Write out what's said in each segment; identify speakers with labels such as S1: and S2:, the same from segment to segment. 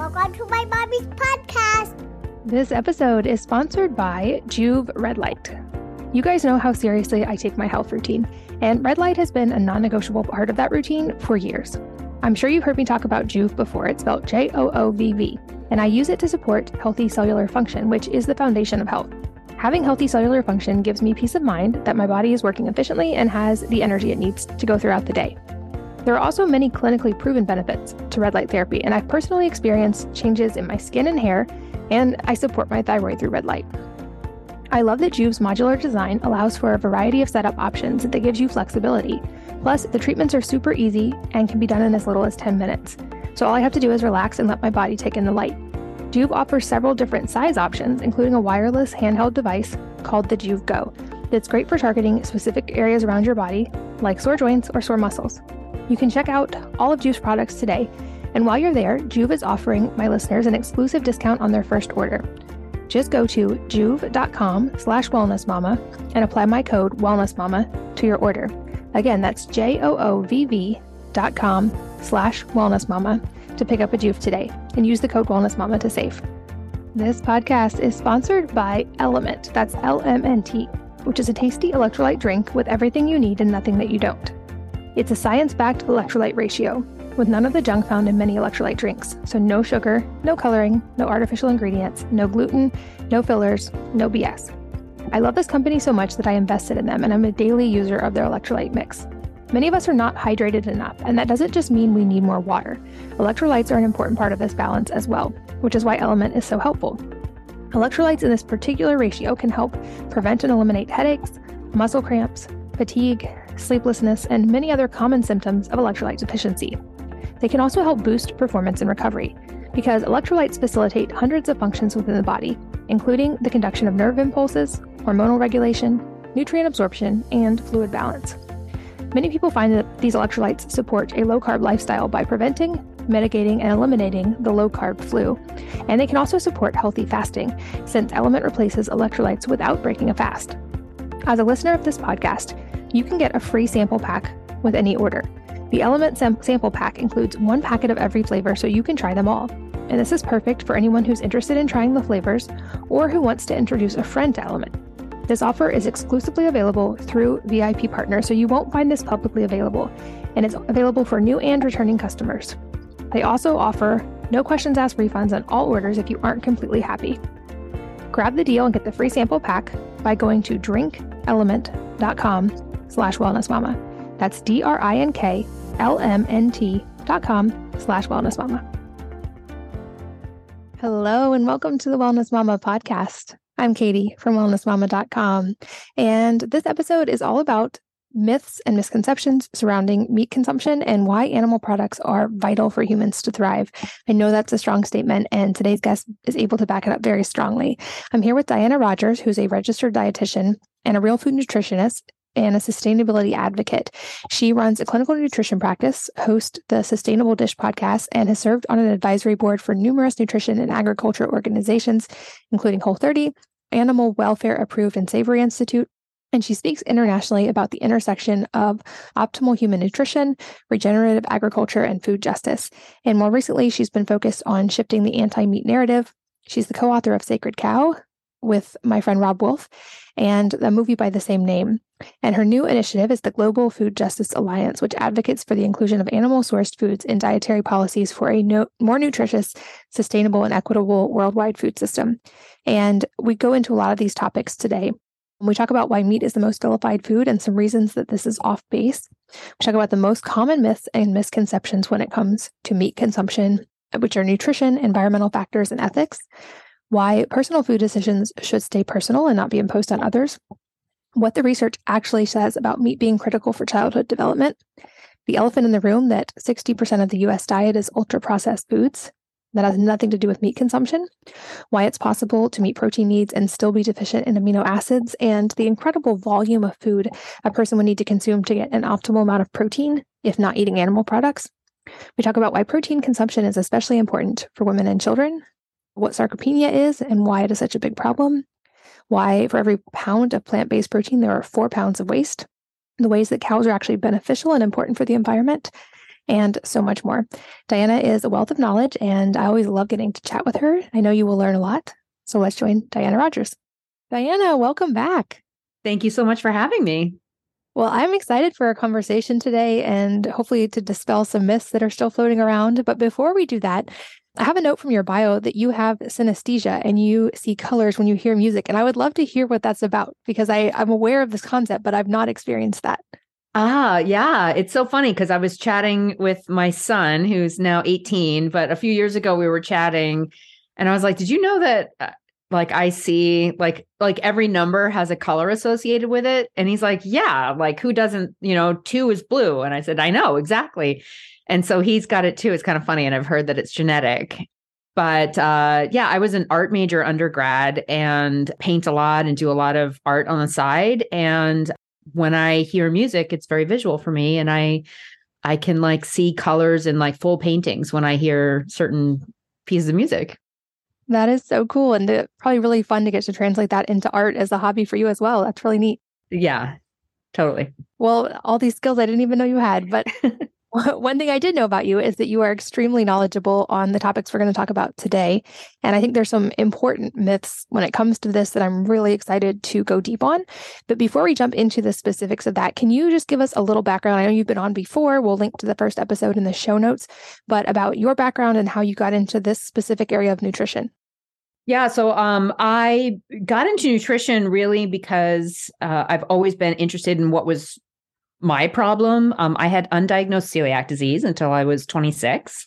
S1: Welcome to my mommy's podcast.
S2: This episode is sponsored by Joovv Red Light. You guys know how seriously I take my health routine, and red light has been a non negotiable part of that routine for years. I'm sure you've heard me talk about Joovv before. It's spelled J O O V V, and I use it to support healthy cellular function, which is the foundation of health. Having healthy cellular function gives me peace of mind that my body is working efficiently and has the energy it needs to go throughout the day. There are also many clinically proven benefits to red light therapy, and I've personally experienced changes in my skin and hair, and I support my thyroid through red light. I love that Joovv's modular design allows for a variety of setup options that gives you flexibility. Plus, the treatments are super easy and can be done in as little as 10 minutes. So all I have to do is relax and let my body take in the light. Joovv offers several different size options, including a wireless handheld device called the Joovv Go that's great for targeting specific areas around your body, like sore joints or sore muscles. You can check out all of Joovv's products today, and while you're there, Joovv is offering my listeners an exclusive discount on their first order. Just go to joovv.com slash wellnessmama and apply my code wellnessmama to your order. Again, that's J-O-O-V-V dot com slash wellnessmama to pick up a Joovv today and use the code WellnessMama to save. This podcast is sponsored by Element. That's L-M-N-T, which is a tasty electrolyte drink with everything you need and nothing that you don't. It's a science-backed electrolyte ratio with none of the junk found in many electrolyte drinks. So no sugar, no coloring, no artificial ingredients, no gluten, no fillers, no BS. I love this company so much that I invested in them and I'm a daily user of their electrolyte mix. Many of us are not hydrated enough, and that doesn't just mean we need more water. Electrolytes are an important part of this balance as well, which is why Element is so helpful. Electrolytes in this particular ratio can help prevent and eliminate headaches, muscle cramps, fatigue, sleeplessness, and many other common symptoms of electrolyte deficiency. They can also help boost performance and recovery because electrolytes facilitate hundreds of functions within the body, including the conduction of nerve impulses, hormonal regulation, nutrient absorption, and fluid balance. Many people find that these electrolytes support a low carb lifestyle by preventing, mitigating, and eliminating the low carb flu. And they can also support healthy fasting, since Element replaces electrolytes without breaking a fast. As a listener of this podcast, you can get a free sample pack with any order. The Element sam- sample pack includes one packet of every flavor so you can try them all. And this is perfect for anyone who's interested in trying the flavors or who wants to introduce a friend to Element. This offer is exclusively available through VIP partners, so you won't find this publicly available, and it's available for new and returning customers. They also offer no questions asked refunds on all orders if you aren't completely happy. Grab the deal and get the free sample pack by going to drinklmnt.com slash wellnessmama. That's D-R-I-N-K-L-M-N-T dot com slash wellnessmama. Hello and welcome to the Wellness Mama podcast. I'm Katie from wellnessmama.com. And this episode is all about myths and misconceptions surrounding meat consumption and why animal products are vital for humans to thrive. I know that's a strong statement, and today's guest is able to back it up very strongly. I'm here with Diana Rodgers, who's a registered dietitian and a real food nutritionist and a sustainability advocate. She runs a clinical nutrition practice, hosts the Sustainable Dish podcast, and has served on an advisory board for numerous nutrition and agriculture organizations, including Whole 30, Animal Welfare Approved and Savory Institute. And she speaks internationally about the intersection of optimal human nutrition, regenerative agriculture, and food justice. And more recently, she's been focused on shifting the anti meat narrative. She's the co author of Sacred Cow with my friend Robb Wolf and a movie by the same name. And her new initiative is the Global Food Justice Alliance, which advocates for the inclusion of animal sourced foods in dietary policies for a no- more nutritious, sustainable, and equitable worldwide food system. And we go into a lot of these topics today. We talk about why meat is the most vilified food and some reasons that this is off base. We talk about the most common myths and misconceptions when it comes to meat consumption, which are nutrition, environmental factors, and ethics. Why personal food decisions should stay personal and not be imposed on others. What the research actually says about meat being critical for childhood development. The elephant in the room that 60% of the US diet is ultra processed foods that has nothing to do with meat consumption, why it's possible to meet protein needs and still be deficient in amino acids, and the incredible volume of food a person would need to consume to get an optimal amount of protein if not eating animal products. We talk about why protein consumption is especially important for women and children, what sarcopenia is and why it is such a big problem, why for every pound of plant based protein, there are four pounds of waste, the ways that cows are actually beneficial and important for the environment, and so much more. Diana is a wealth of knowledge, and I always love getting to chat with her. I know you will learn a lot. So let's join Diana Rodgers. Diana, welcome back.
S3: Thank you so much for having me.
S2: Well, I'm excited for our conversation today and hopefully to dispel some myths that are still floating around. But before we do that, I have a note from your bio that you have synesthesia and you see colors when you hear music. And I would love to hear what that's about because I, I'm aware of this concept, but I've not experienced that.
S3: Ah, yeah. It's so funny because I was chatting with my son, who's now 18, but a few years ago we were chatting and I was like, Did you know that uh, like I see like like every number has a color associated with it? And he's like yeah like who doesn't you know 2 is blue? And I said I know exactly. And so he's got it too. It's kind of funny and I've heard that it's genetic. But uh yeah I was an art major undergrad and paint a lot and do a lot of art on the side and when I hear music it's very visual for me and I I can like see colors in like full paintings when I hear certain pieces of music
S2: that is so cool. And probably really fun to get to translate that into art as a hobby for you as well. That's really neat.
S3: Yeah, totally.
S2: Well, all these skills I didn't even know you had. But one thing I did know about you is that you are extremely knowledgeable on the topics we're going to talk about today. And I think there's some important myths when it comes to this that I'm really excited to go deep on. But before we jump into the specifics of that, can you just give us a little background? I know you've been on before. We'll link to the first episode in the show notes, but about your background and how you got into this specific area of nutrition.
S3: Yeah, so um, I got into nutrition really because uh, I've always been interested in what was my problem. Um, I had undiagnosed celiac disease until I was 26.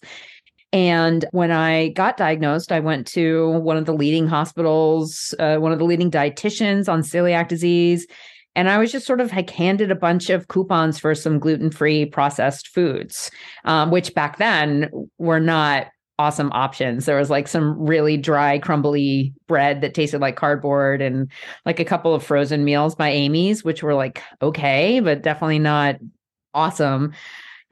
S3: And when I got diagnosed, I went to one of the leading hospitals, uh, one of the leading dietitians on celiac disease. And I was just sort of like handed a bunch of coupons for some gluten free processed foods, um, which back then were not awesome options. There was like some really dry, crumbly bread that tasted like cardboard and like a couple of frozen meals by Amy's, which were like okay, but definitely not awesome.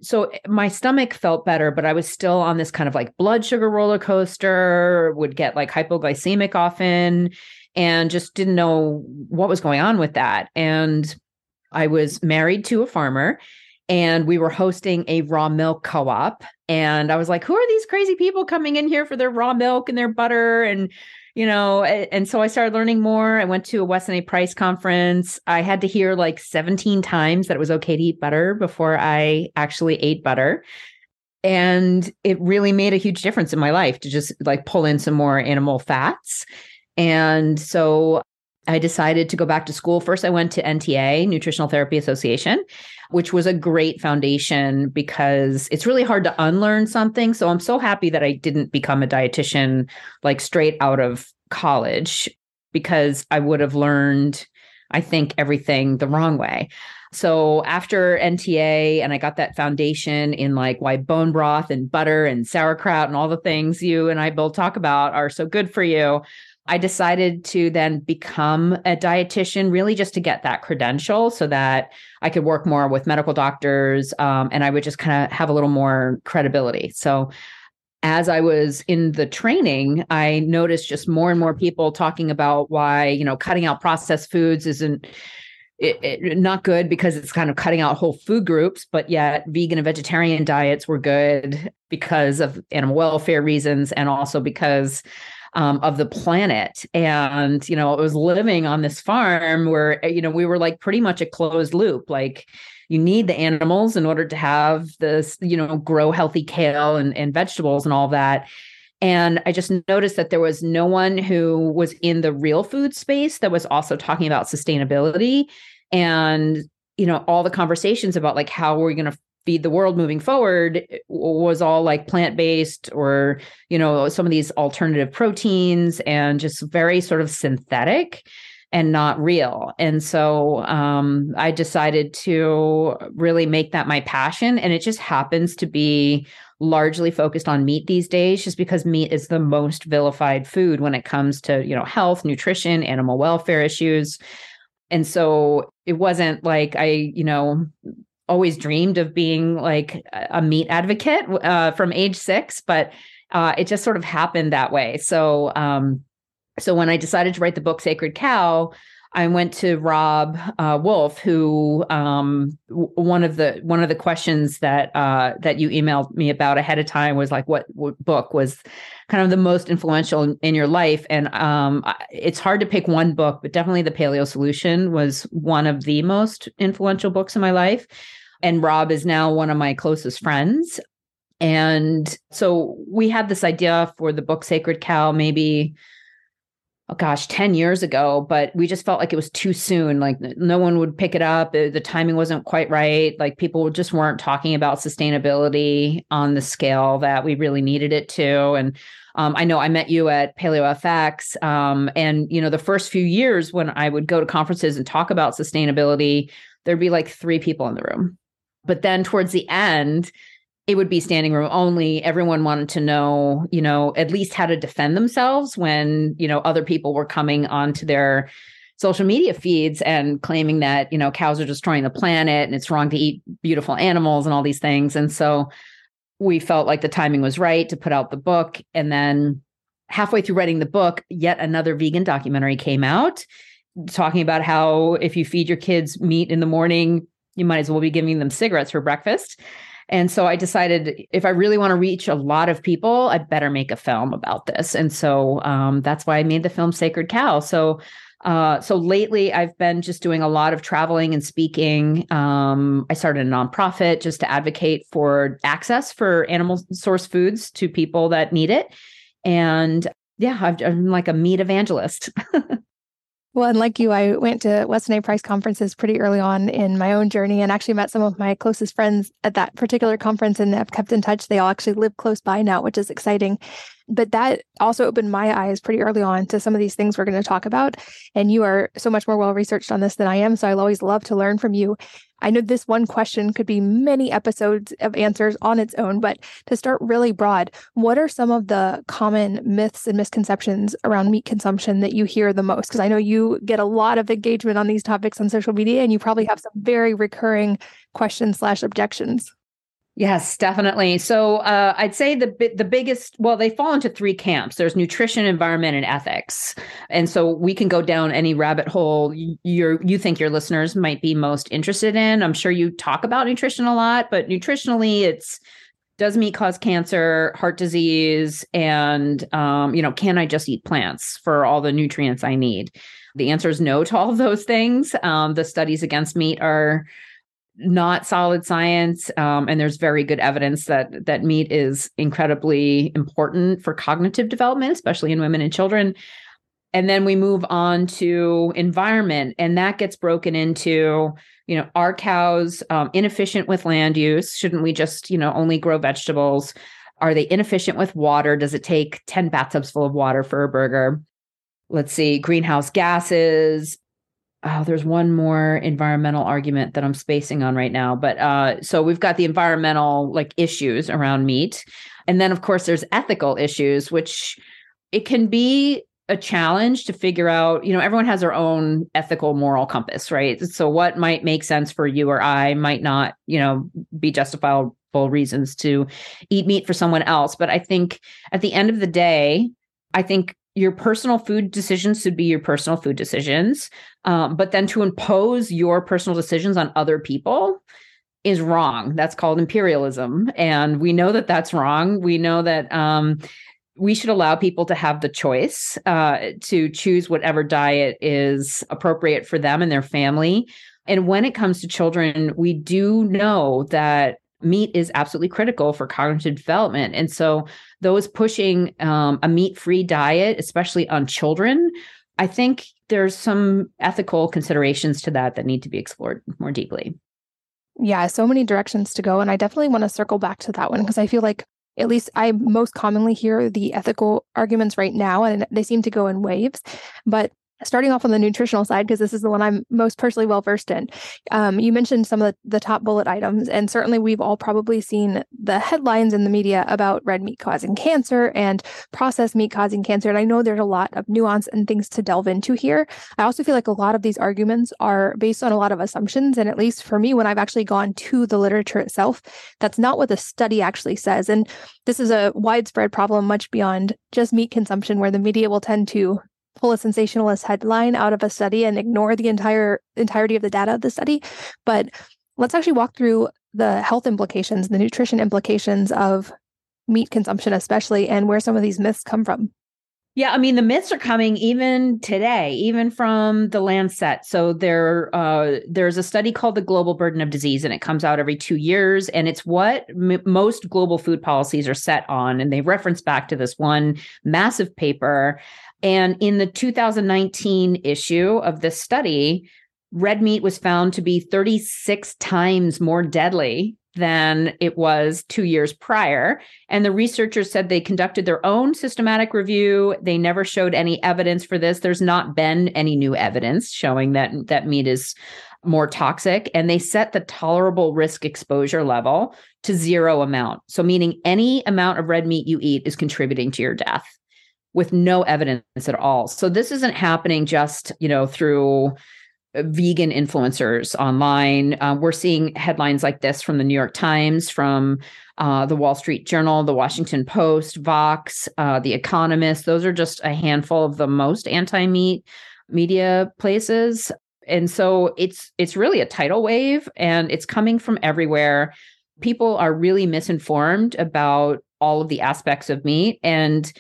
S3: So eh, my stomach felt better, but I was still on this kind of like blood sugar roller coaster, would get like hypoglycemic often, and just didn't know what was going on with that. And I was married to a farmer and we were hosting a raw milk co-op and i was like who are these crazy people coming in here for their raw milk and their butter and you know? And so i started learning more. I went to a weston a. Price conference. I had to hear like 17 times that it was okay to eat butter before i actually ate butter. And it really made a huge difference in my life to just like pull in some more animal fats. And so I decided to go back to school. First, I went to NTA, Nutritional Therapy Association, which was a great foundation because it's really hard to unlearn something. So I'm so happy that I didn't become a dietitian like straight out of college because I would have learned, I think, everything the wrong way. So after NTA and I got that foundation in like why bone broth and butter and sauerkraut and all the things you and I both talk about are so good for you. I decided to then become a dietitian, really just to get that credential so that I could work more with medical doctors um, and I would just kind of have a little more credibility. So, as I was in the training, I noticed just more and more people talking about why, you know, cutting out processed foods isn't it, it, not good because it's kind of cutting out whole food groups, but yet vegan and vegetarian diets were good because of animal welfare reasons and also because um, of the planet. And, you know, it was living on this farm where, eh, you know, we were like pretty much a closed loop. Like, you need the animals in order to have this, you know, grow healthy kale and, and vegetables and all that. And I just noticed that there was no one who was in the real food space that was also talking about sustainability and you know all the conversations about like how we're going to feed the world moving forward was all like plant based or you know some of these alternative proteins and just very sort of synthetic and not real. And so um, i decided to really make that my passion and it just happens to be largely focused on meat these days just because meat is the most vilified food when it comes to you know health nutrition animal welfare issues. And so it wasn't like i you know always dreamed of being like a meat advocate uh, from age six, but uh, it just sort of happened that way. So, um, so when I decided to write the book Sacred Cow, I went to Robb uh, Wolf, who um, w- one of the one of the questions that uh, that you emailed me about ahead of time was like, what, what book was kind of the most influential in, in your life? And um, it's hard to pick one book, but definitely the Paleo Solution was one of the most influential books in my life. And Robb is now one of my closest friends. And so we had this idea for the book Sacred Cow maybe oh gosh 10 years ago but we just felt like it was too soon. Like no one would pick it up. The timing wasn't quite right. Like people just weren't talking about sustainability on the scale that we really needed it to. And um, i know i met you at paleo fx um, and you know the first few years when i would go to conferences and talk about sustainability there'd be like three people in the room but then towards the end it would be standing room only. Everyone wanted to know, you know, at least how to defend themselves when, you know, other people were coming onto their social media feeds and claiming that, you know, cows are destroying the planet and it's wrong to eat beautiful animals and all these things. And so we felt like the timing was right to put out the book. And then halfway through writing the book, yet another vegan documentary came out talking about how if you feed your kids meat in the morning, you might as well be giving them cigarettes for breakfast. And so I decided if I really want to reach a lot of people, I better make a film about this. And so um, that's why I made the film Sacred Cow. So uh, so lately, I've been just doing a lot of traveling and speaking. Um, I started a nonprofit just to advocate for access for animal source foods to people that need it. And yeah, i am like a meat evangelist.
S2: Well, and like you, I went to Weston A. Price conferences pretty early on in my own journey and actually met some of my closest friends at that particular conference and have kept in touch. They all actually live close by now, which is exciting. But that also opened my eyes pretty early on to some of these things we're going to talk about. And you are so much more well researched on this than I am. So I'll always love to learn from you. I know this one question could be many episodes of answers on its own, but to start really broad, what are some of the common myths and misconceptions around meat consumption that you hear the most? Because I know you get a lot of engagement on these topics on social media and you probably have some very recurring questions slash objections.
S3: Yes, definitely. So uh, I'd say the the biggest, well, they fall into three camps. There's nutrition, environment, and ethics. And so we can go down any rabbit hole you you think your listeners might be most interested in. I'm sure you talk about nutrition a lot, but nutritionally, it's does meat cause cancer, heart disease, and um, you know, can I just eat plants for all the nutrients I need? The answer is no to all of those things. Um, the studies against meat are not solid science um, and there's very good evidence that that meat is incredibly important for cognitive development especially in women and children. And then we move on to environment and that gets broken into you know are cows um, inefficient with land use? Shouldn't we just you know only grow vegetables? Are they inefficient with water? Does it take 10 bathtubs full of water for a burger? Let's see greenhouse gases oh, there's one more environmental argument that I'm spacing on right now. But uh, so we've got the environmental like issues around meat. And then of course there's ethical issues, which it can be a challenge to figure out, you know, everyone has their own ethical moral compass, right? So what might make sense for you or I might not, you know, be justifiable reasons to eat meat for someone else. But I think at the end of the day, I think your personal food decisions should be your personal food decisions. Um, but then to impose your personal decisions on other people is wrong. That's called imperialism. And we know that that's wrong. We know that um, we should allow people to have the choice uh, to choose whatever diet is appropriate for them and their family. And when it comes to children, we do know that meat is absolutely critical for cognitive development. And so, those pushing um, a meat free diet, especially on children, I think there's some ethical considerations to that that need to be explored more deeply.
S2: Yeah, so many directions to go. And I definitely want to circle back to that one because I feel like at least I most commonly hear the ethical arguments right now, and they seem to go in waves. But starting off on the nutritional side, because this is the one I'm most personally well versed in. Um, you mentioned some of the, the, top bullet items, and certainly we've all probably seen the headlines in the media about red meat causing cancer and processed meat causing cancer. And I know there's a lot of nuance and things to delve into here. I also feel like a lot of these arguments are based on a lot of assumptions. And at least for me, when I've actually gone to the literature itself, that's not what the study actually says. And this is a widespread problem, much beyond just meat consumption, where the media will tend to pull a sensationalist headline out of a study and ignore the entire entirety of the data of the study. But let's actually walk through the health implications, the nutrition implications of meat consumption, especially, and where some of these myths come from.
S3: Yeah, I mean the myths are coming even today, even from the Lancet. So there, uh, there's a study called the Global Burden of Disease, and it comes out every two years, and it's what m- most global food policies are set on. And they reference back to this one massive paper. And in the 2019 issue of this study, red meat was found to be 36 times more deadly than it was two years prior. And the researchers said they conducted their own systematic review. They never showed any evidence for this. There's not been any new evidence showing that that meat is more toxic. And they set the tolerable risk exposure level to zero amount. So, meaning any amount of red meat you eat is contributing to your death with no evidence at all. So, this isn't happening just, you know, through vegan influencers online. Uh, we're seeing headlines like this from the New York Times, from uh, the Wall Street Journal, the Washington Post, Vox, uh, The Economist. Those are just a handful of the most anti-meat media places. And so it's it's really a tidal wave, and it's coming from everywhere. People are really misinformed about all of the aspects of meat, and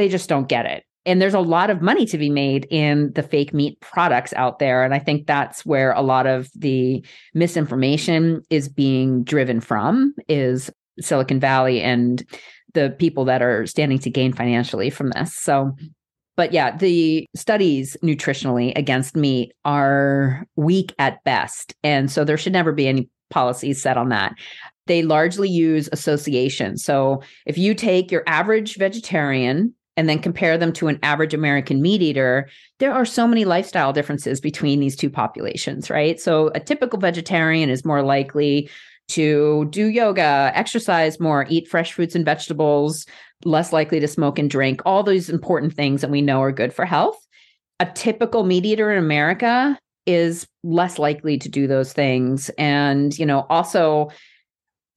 S3: they just don't get it. And there's a lot of money to be made in the fake meat products out there. And i think that's where a lot of the misinformation is being driven from is silicon valley and the people that are standing to gain financially from this. So but yeah the studies nutritionally against meat are weak at best. And so there should never be any policies set on that. They largely use association. So if you take your average vegetarian and then compare them to an average American meat eater, there are so many lifestyle differences between these two populations, right? So a typical vegetarian is more likely to do yoga, exercise more, eat fresh fruits and vegetables, less likely to smoke and drink, all those important things that we know are good for health. A typical meat eater in America is less likely to do those things. And, you know, also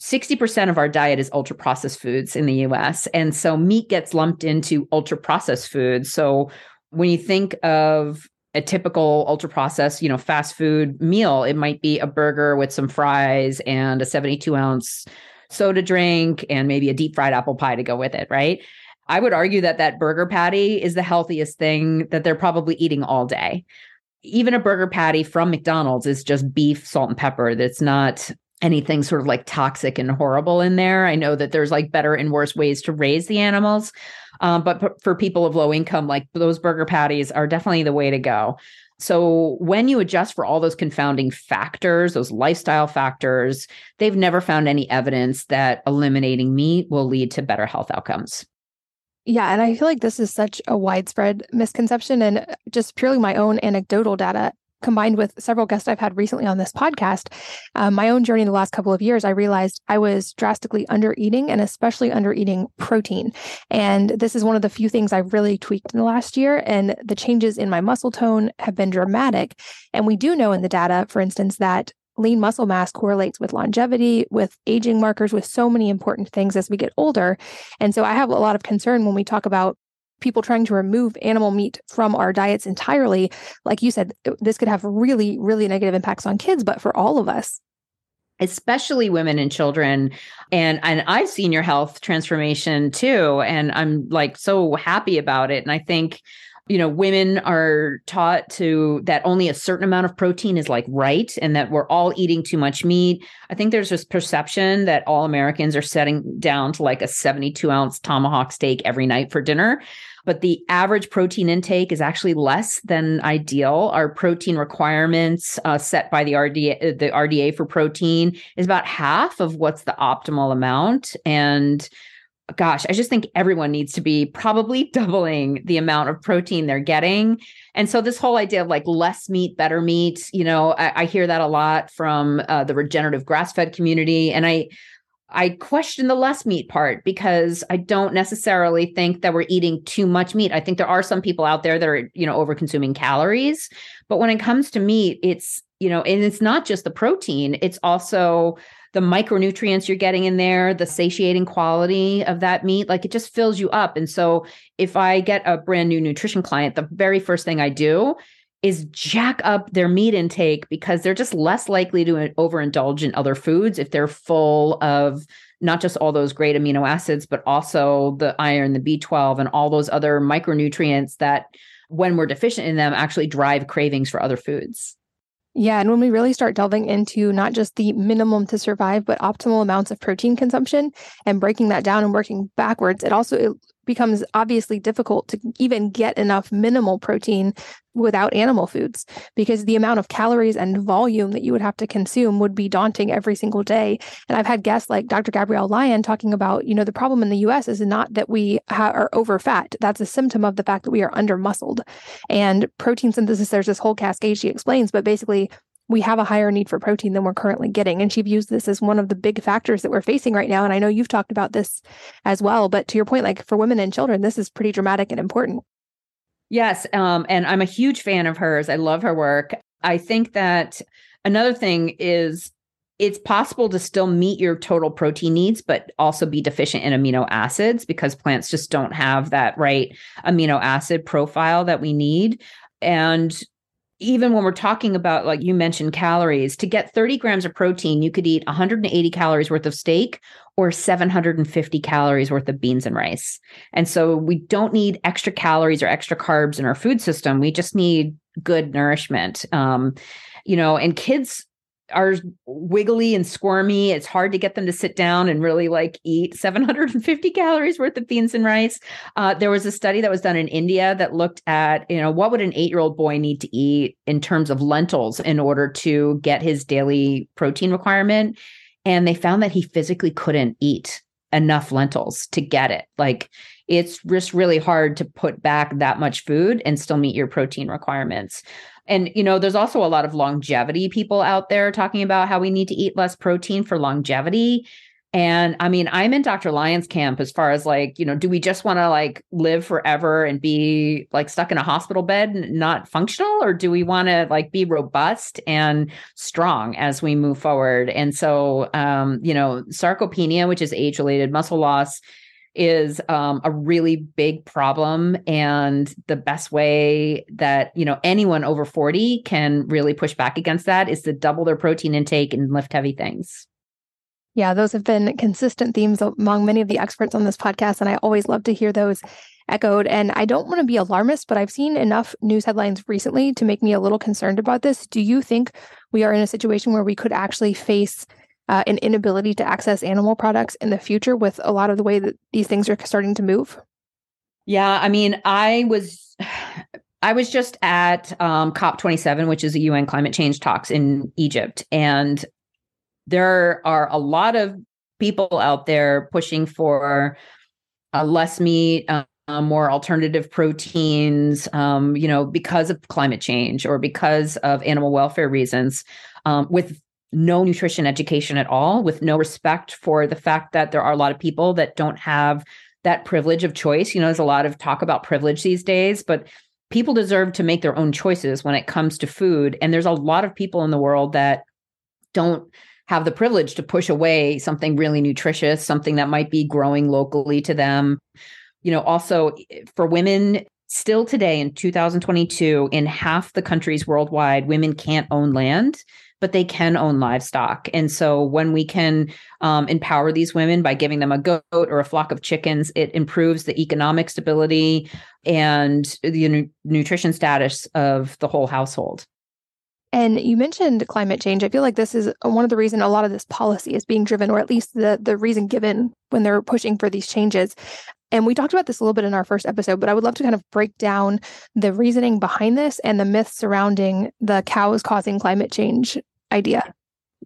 S3: 60% of our diet is ultra processed foods in the US. And so meat gets lumped into ultra processed foods. So when you think of a typical ultra processed, you know, fast food meal, it might be a burger with some fries and a 72 ounce soda drink and maybe a deep fried apple pie to go with it, right? I would argue that that burger patty is the healthiest thing that they're probably eating all day. Even a burger patty from McDonald's is just beef, salt, and pepper. That's not anything sort of like toxic and horrible in there. I know that there's like better and worse ways to raise the animals. Um, but p- for people of low income, like those burger patties are definitely the way to go. So when you adjust for all those confounding factors, those lifestyle factors, they've never found any evidence that eliminating meat will lead to better health outcomes.
S2: Yeah, and I feel like this is such a widespread misconception and just purely my own anecdotal data combined with several guests I've had recently on this podcast, um, my own journey in the last couple of years, I realized I was drastically under eating and especially under eating protein. And this is one of the few things I've really tweaked in the last year. And the changes in my muscle tone have been dramatic. And we do know in the data, for instance, that lean muscle mass correlates with longevity, with aging markers, with so many important things as we get older. And so I have a lot of concern when we talk about people trying to remove animal meat from our diets entirely, like you said, this could have really, really negative impacts on kids, but for all of us.
S3: Especially women and children. And and I've seen your health transformation too and I'm like so happy about it. And I think you know women are taught to that only a certain amount of protein is like right and that we're all eating too much meat. I think there's this perception that all americans are setting down to like a 72 ounce tomahawk steak every night for dinner but the average protein intake is actually less than ideal. Our protein requirements uh, set by the RDA, the RDA for protein is about half of what's the optimal amount. And gosh, I just think everyone needs to be probably doubling the amount of protein they're getting. And so this whole idea of like less meat, better meat, you know, I, I hear that a lot from uh, the regenerative grass-fed community, and I I question the less meat part because I don't necessarily think that we're eating too much meat. I think there are some people out there that are, you know, over consuming calories. But when it comes to meat, it's, you know, and it's not just the protein, it's also the micronutrients you're getting in there, the satiating quality of that meat, like it just fills you up. And so if I get a brand new nutrition client, the very first thing I do is jack up their meat intake because they're just less likely to overindulge in other foods if they're full of not just all those great amino acids, but also the iron, the B12, and all those other micronutrients that, when we're deficient in them, actually drive cravings for other foods.
S2: Yeah. And when we really start delving into not just the minimum to survive, but optimal amounts of protein consumption and breaking that down and working backwards, it also becomes obviously difficult to even get enough minimal protein without animal foods because the amount of calories and volume that you would have to consume would be daunting every single day. And I've had guests like Dr. Gabrielle Lyon talking about, you know, the problem in the US is not that we ha- are over fat. That's a symptom of the fact that we are under muscled. And protein synthesis, there's this whole cascade she explains, but basically we have a higher need for protein than we're currently getting. And she views this as one of the big factors that we're facing right now. And I know you've talked about this as well. But to your point, like for women and children, this is pretty dramatic and important.
S3: Yes. Um, and I'm a huge fan of hers. I love her work. I think that another thing is it's possible to still meet your total protein needs, but also be deficient in amino acids because plants just don't have that right amino acid profile that we need. And even when we're talking about like you mentioned calories to get 30 grams of protein you could eat 180 calories worth of steak or 750 calories worth of beans and rice. And so we don't need extra calories or extra carbs in our food system. We just need good nourishment. Um, you know and kids are wiggly and squirmy. It's hard to get them to sit down and really like eat 750 calories worth of beans and rice. Uh, there was a study that was done in India that looked at, you know, what would an eight year old boy need to eat in terms of lentils in order to get his daily protein requirement. And they found that he physically couldn't eat enough lentils to get it. Like it's just really hard to put back that much food and still meet your protein requirements. And, you know, there's also a lot of longevity people out there talking about how we need to eat less protein for longevity. And I mean, I'm in Dr. Lyon's camp as far as like, you know, do we just want to like live forever and be like stuck in a hospital bed not functional? Or do we want to like be robust and strong as we move forward? And so, um, you know, sarcopenia, which is age related muscle loss, is um, a really big problem and the best way that you know anyone over 40 can really push back against that is to double their protein intake and lift heavy things.
S2: Yeah those have been consistent themes among many of the experts on this podcast and i always love to hear those echoed and i don't want to be alarmist but i've seen enough news headlines recently to make me a little concerned about this. Do you think we are in a situation where we could actually face uh, an inability to access animal products in the future with a lot of the way that these things are starting to move?
S3: Yeah, I mean, I was I was just at um, COP27, which is the UN climate change talks in Egypt, and there are a lot of people out there pushing for uh, less meat, uh, more alternative proteins, um, you know, because of climate change or because of animal welfare reasons, um, with no nutrition education at all, with no respect for the fact that there are a lot of people that don't have that privilege of choice. You know, there's a lot of talk about privilege these days, but people deserve to make their own choices when it comes to food. And there's a lot of people in the world that don't have the privilege to push away something really nutritious, something that might be growing locally to them. You know, also for women, still today in 2022, in half the countries worldwide, women can't own land but they can own livestock. And so when we can um, empower these women by giving them a goat or a flock of chickens, it improves the economic stability and the nu- nutrition status of the whole household.
S2: And you mentioned climate change. I feel like this is one of the reason a lot of this policy is being driven, or at least the the reason given when they're pushing for these changes. And we talked about this a little bit in our first episode, but I would love to kind of break down the reasoning behind this and the myths surrounding the cows causing climate change idea.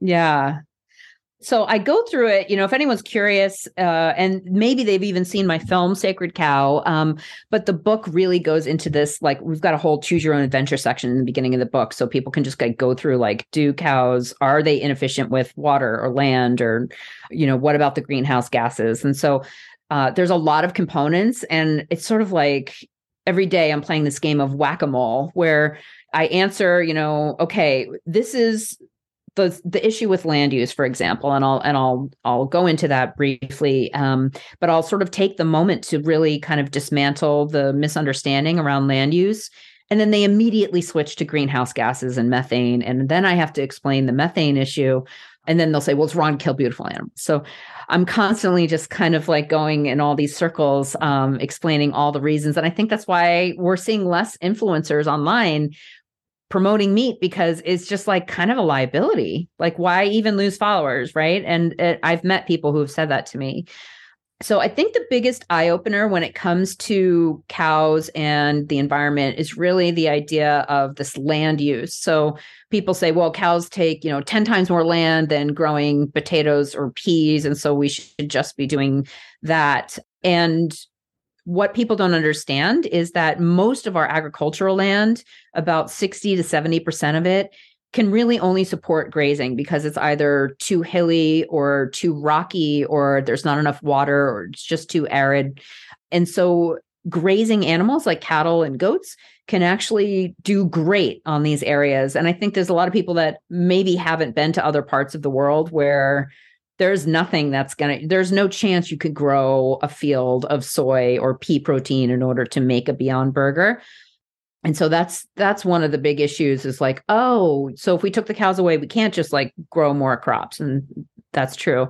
S3: Yeah. So I go through it, you know, if anyone's curious, uh, and maybe they've even seen my film, Sacred Cow. Um, but the book really goes into this. Like, we've got a whole choose your own adventure section in the beginning of the book. So people can just like, go through, like, do cows, are they inefficient with water or land? Or, you know, what about the greenhouse gases? And so uh, there's a lot of components. And it's sort of like every day I'm playing this game of whack a mole where I answer, you know, okay, this is the the issue with land use, for example, and I'll and I'll I'll go into that briefly, um, but I'll sort of take the moment to really kind of dismantle the misunderstanding around land use. And then they immediately switch to greenhouse gases and methane. And then I have to explain the methane issue. And then they'll say, well, it's wrong to kill beautiful animals. So I'm constantly just kind of like going in all these circles, um, explaining all the reasons. And I think that's why we're seeing less influencers online promoting meat because it's just like kind of a liability. Like, why even lose followers? Right. And it, I've met people who have said that to me. So I think the biggest eye opener when it comes to cows and the environment is really the idea of this land use. So people say, well, cows take, you know, 10 times more land than growing potatoes or peas. And so we should just be doing that. And what people don't understand is that most of our agricultural land, about 60 to 70% of it, can really only support grazing because it's either too hilly or too rocky or there's not enough water or it's just too arid. And so grazing animals like cattle and goats can actually do great on these areas. And I think there's a lot of people that maybe haven't been to other parts of the world where there's nothing that's going to there's no chance you could grow a field of soy or pea protein in order to make a beyond burger. And so that's that's one of the big issues is like oh so if we took the cows away we can't just like grow more crops and that's true.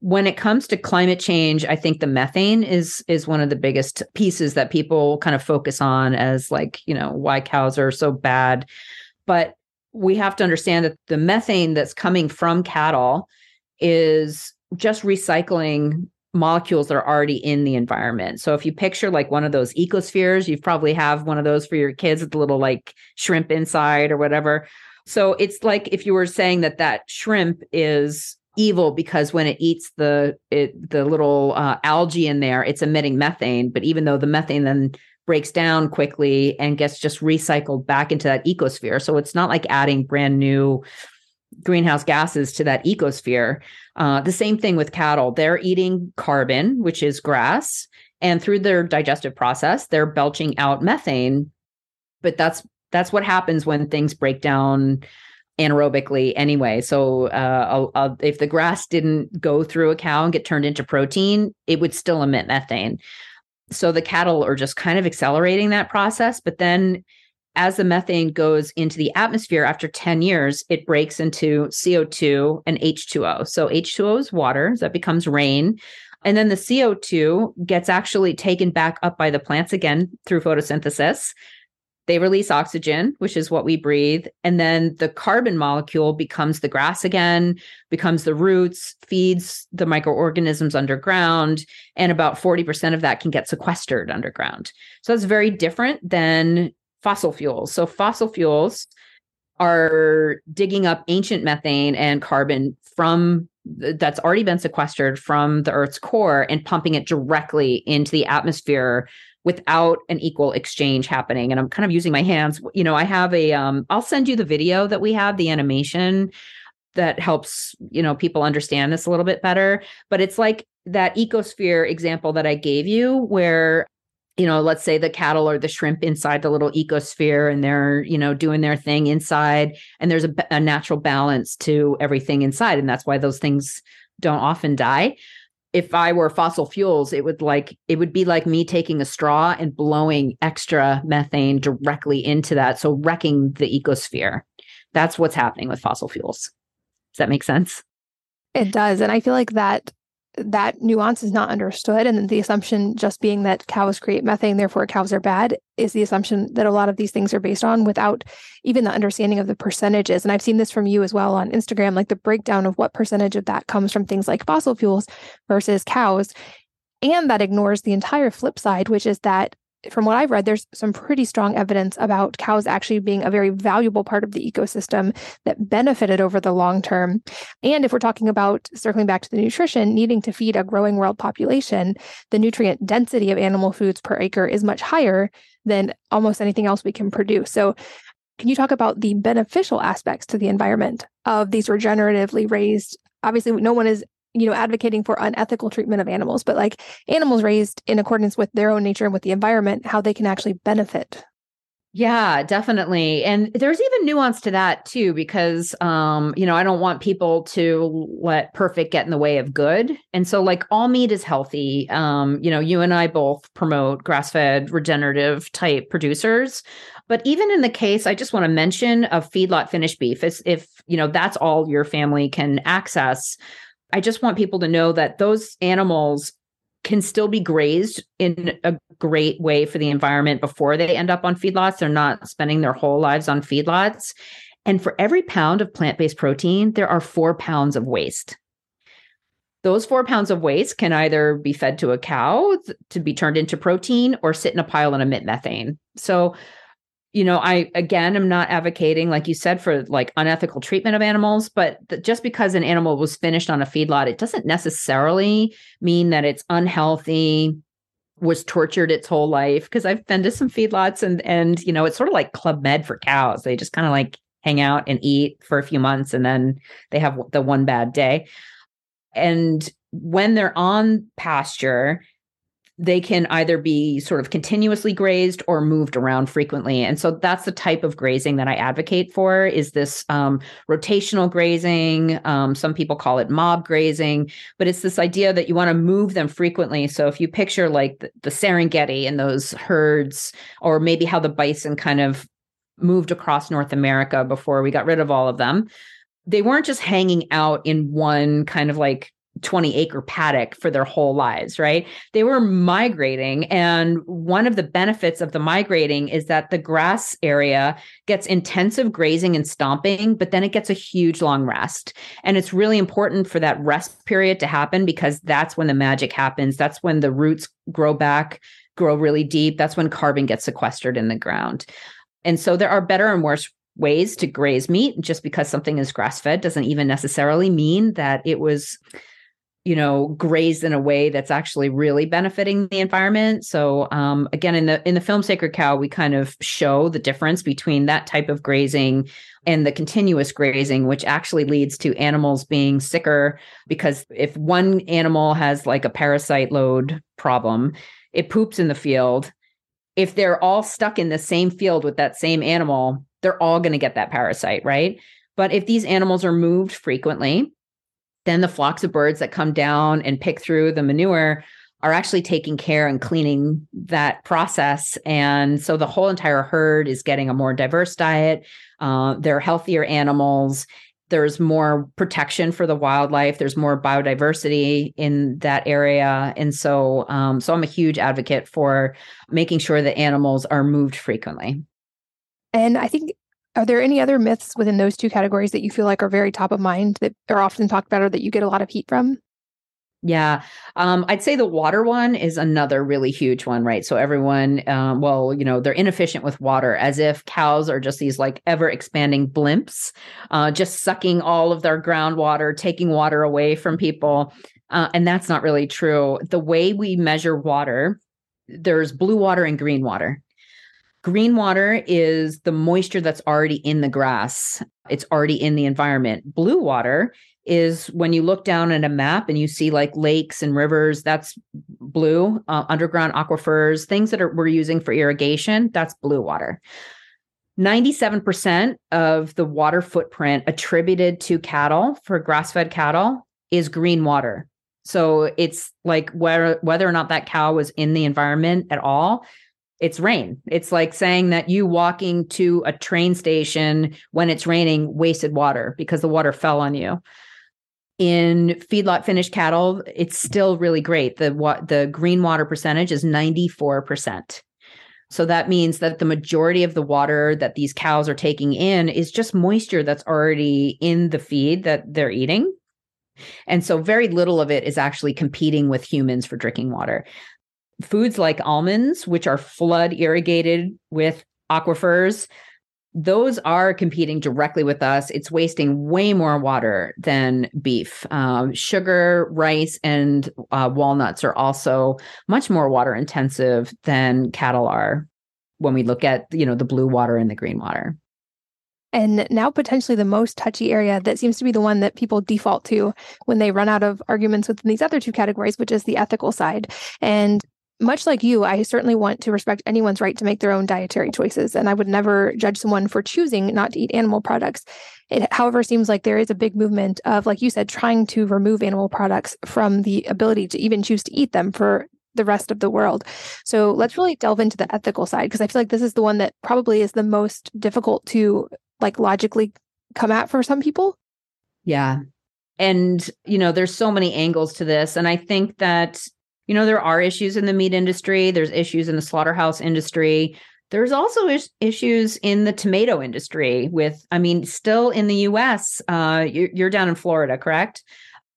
S3: When it comes to climate change i think the methane is is one of the biggest pieces that people kind of focus on as like you know why cows are so bad. But we have to understand that the methane that's coming from cattle is just recycling molecules that are already in the environment. So if you picture like one of those ecospheres, you probably have one of those for your kids with the little like shrimp inside or whatever. So it's like if you were saying that that shrimp is evil because when it eats the it the little uh, algae in there, it's emitting methane. But even though the methane then breaks down quickly and gets just recycled back into that ecosphere, so it's not like adding brand new greenhouse gases to that ecosphere. Uh, the same thing with cattle. They're eating carbon, which is grass, and through their digestive process, they're belching out methane. But that's that's what happens when things break down anaerobically anyway. So uh, uh, if the grass didn't go through a cow and get turned into protein, it would still emit methane. So the cattle are just kind of accelerating that process. But then as the methane goes into the atmosphere after 10 years, it breaks into CO2 and H2O. So H2O is water, so that becomes rain. And then the CO2 gets actually taken back up by the plants again through photosynthesis. They release oxygen, which is what we breathe. And then the carbon molecule becomes the grass again, becomes the roots, feeds the microorganisms underground. And about 40% of that can get sequestered underground. So that's very different than fossil fuels. So fossil fuels are digging up ancient methane and carbon from that's already been sequestered from the earth's core and pumping it directly into the atmosphere without an equal exchange happening. And i'm kind of using my hands. You know i have a um i'll send you the video that we have the animation that helps you know people understand this a little bit better. But it's like that ecosphere example that i gave you where you know, let's say the cattle or the shrimp inside the little ecosphere and they're, you know, doing their thing inside and there's a, a, natural balance to everything inside. And that's why those things don't often die. If I were fossil fuels, it would like, it would be like me taking a straw and blowing extra methane directly into that. So wrecking the ecosphere. That's what's happening with fossil fuels. Does that make sense?
S2: It does. And I feel like that that nuance is not understood. And the assumption just being that cows create methane therefore cows are bad is the assumption that a lot of these things are based on without even the understanding of the percentages. And i've seen this from you as well on instagram like the breakdown of what percentage of that comes from things like fossil fuels versus cows. And that ignores the entire flip side which is that from what I've read, there's some pretty strong evidence about cows actually being a very valuable part of the ecosystem that benefited over the long term. And if we're talking about circling back to the nutrition, needing to feed a growing world population, the nutrient density of animal foods per acre is much higher than almost anything else we can produce. So, can you talk about the beneficial aspects to the environment of these regeneratively raised? Obviously, no one is you know advocating for unethical treatment of animals but like animals raised in accordance with their own nature and with the environment how they can actually benefit
S3: Yeah, definitely. And there's even nuance to that too, because um, you know, I don't want people to let perfect get in the way of good. And so like all meat is healthy. Um, you know, you and I both promote grass-fed regenerative type producers. But even in the case, I just want to mention of feedlot finished beef, if, if you know that's all your family can access, I just want people to know that those animals can still be grazed in a great way for the environment before they end up on feedlots. They're not spending their whole lives on feedlots. And for every pound of plant based protein, there are four pounds of waste. Those four pounds of waste can either be fed to a cow to be turned into protein or sit in a pile and emit methane. So you know, I again am not advocating, like you said, for like unethical treatment of animals, but just because an animal was finished on a feedlot, it doesn't necessarily mean that it's unhealthy, was tortured its whole life. Because I've been to some feedlots and and you know, it's sort of like Club Med for cows. They just kind of like hang out and eat for a few months and then they have the one bad day. And when they're on pasture, they can either be sort of continuously grazed or moved around frequently. And so that's the type of grazing that i advocate for is this um, rotational grazing. Um, some people call it mob grazing but it's this idea that you want to move them frequently. So if you picture like the, the serengeti and those herds or maybe how the bison kind of moved across north america before we got rid of all of them they weren't just hanging out in one kind of like 20 acre paddock for their whole lives, right? They were migrating. And one of the benefits of the migrating is that the grass area gets intensive grazing and stomping, but then it gets a huge long rest. And it's really important for that rest period to happen because that's when the magic happens. That's when the roots grow back, grow really deep. That's when carbon gets sequestered in the ground. And so there are better and worse ways to graze meat. Just because something is grass fed doesn't even necessarily mean that it was you know grazed in a way that's actually really benefiting the environment. So um, again in the in the film sacred cow we kind of show the difference between that type of grazing and the continuous grazing which actually leads to animals being sicker because if one animal has like a parasite load problem it poops in the field. If they're all stuck in the same field with that same animal they're all going to get that parasite right? But if these animals are moved frequently then the flocks of birds that come down and pick through the manure are actually taking care and cleaning that process. And so the whole entire herd is getting a more diverse diet. Uh, they're healthier animals. There's more protection for the wildlife. There's more biodiversity in that area, and so, um, so I'm a huge advocate for making sure that animals are moved frequently.
S2: And I think are there any other myths within those two categories that you feel like are very top of mind that are often talked about or that you get a lot of heat from?
S3: Yeah, um, I'd say the water one is another really huge one, right? So everyone, um, well, you know, they're inefficient with water, as if cows are just these like ever expanding blimps, uh, just sucking all of their groundwater, taking water away from people, uh, and that's not really true. The way we measure water, there's blue water and green water. Green water is the moisture that's already in the grass, it's already in the environment. Blue water is when you look down at a map and you see like lakes and rivers, that's blue, uh, underground aquifers, things that are, we're using for irrigation, that's blue water. 97% of the water footprint attributed to cattle for grass fed cattle is green water. So it's like whether, whether or not that cow was in the environment at all, it's rain. It's like saying that you walking to a train station when it's raining wasted water because the water fell on you. In feedlot finished cattle, it's still really great. The the green water percentage is 94%. So that means that the majority of the water that these cows are taking in is just moisture that's already in the feed that they're eating. And so very little of it is actually competing with humans for drinking water foods like almonds, which are flood irrigated with aquifers, those are competing directly with us. It's wasting way more water than beef. Um, sugar, rice, and uh, walnuts are also much more water intensive than cattle are when we look at you know the blue water and the green water.
S2: And now, potentially, the most touchy area that seems to be the one that people default to when they run out of arguments within these other two categories, which is the ethical side. And much like you, I certainly want to respect anyone's right to make their own dietary choices. And I would never judge someone for choosing not to eat animal products. It, however, seems like there is a big movement of, like you said, trying to remove animal products from the ability to even choose to eat them for the rest of the world. So let's really delve into the ethical side because I feel like this is the one that probably is the most difficult to like logically come at for some people.
S3: Yeah. And, you know, there's so many angles to this. And I think that, you know, there are issues in the meat industry, there's issues in the slaughterhouse industry. There's also is- issues in the tomato industry with, I mean, still in the US, uh, you're, you're down in Florida, correct?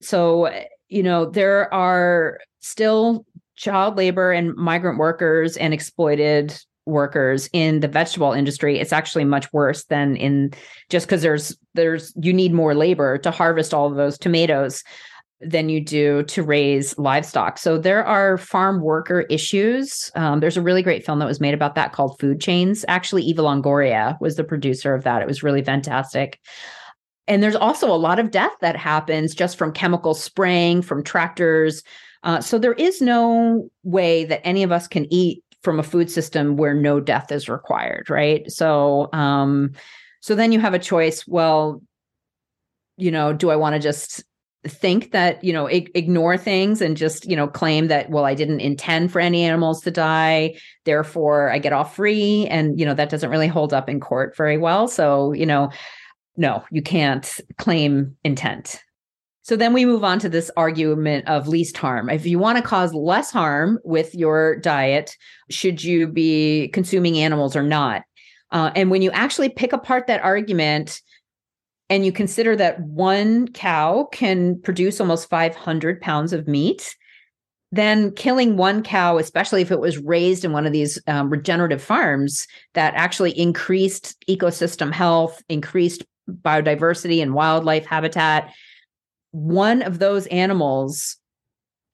S3: So, you know, there are still child labor and migrant workers and exploited workers in the vegetable industry it's actually much worse than in just because there's there's you need more labor to harvest all of those tomatoes than you do to raise livestock. So there are farm worker issues. Um, there's a really great film that was made about that called food chains. Actually eva longoria was the producer of that. It was really fantastic. And there's also a lot of death that happens just from chemical spraying from tractors. Uh, so there is no way that any of us can eat from a food system where no death is required, right? So, um, so then you have a choice. Well, you know, do I want to just think that you know ig- ignore things and just you know claim that well i didn't intend for any animals to die therefore i get off free and you know that doesn't really hold up in court very well so you know no you can't claim intent so then we move on to this argument of least harm. If you want to cause less harm with your diet, should you be consuming animals or not? Uh, and when you actually pick apart that argument and you consider that one cow can produce almost 500 pounds of meat, then killing one cow, especially if it was raised in one of these um, regenerative farms that actually increased ecosystem health, increased biodiversity and wildlife habitat, one of those animals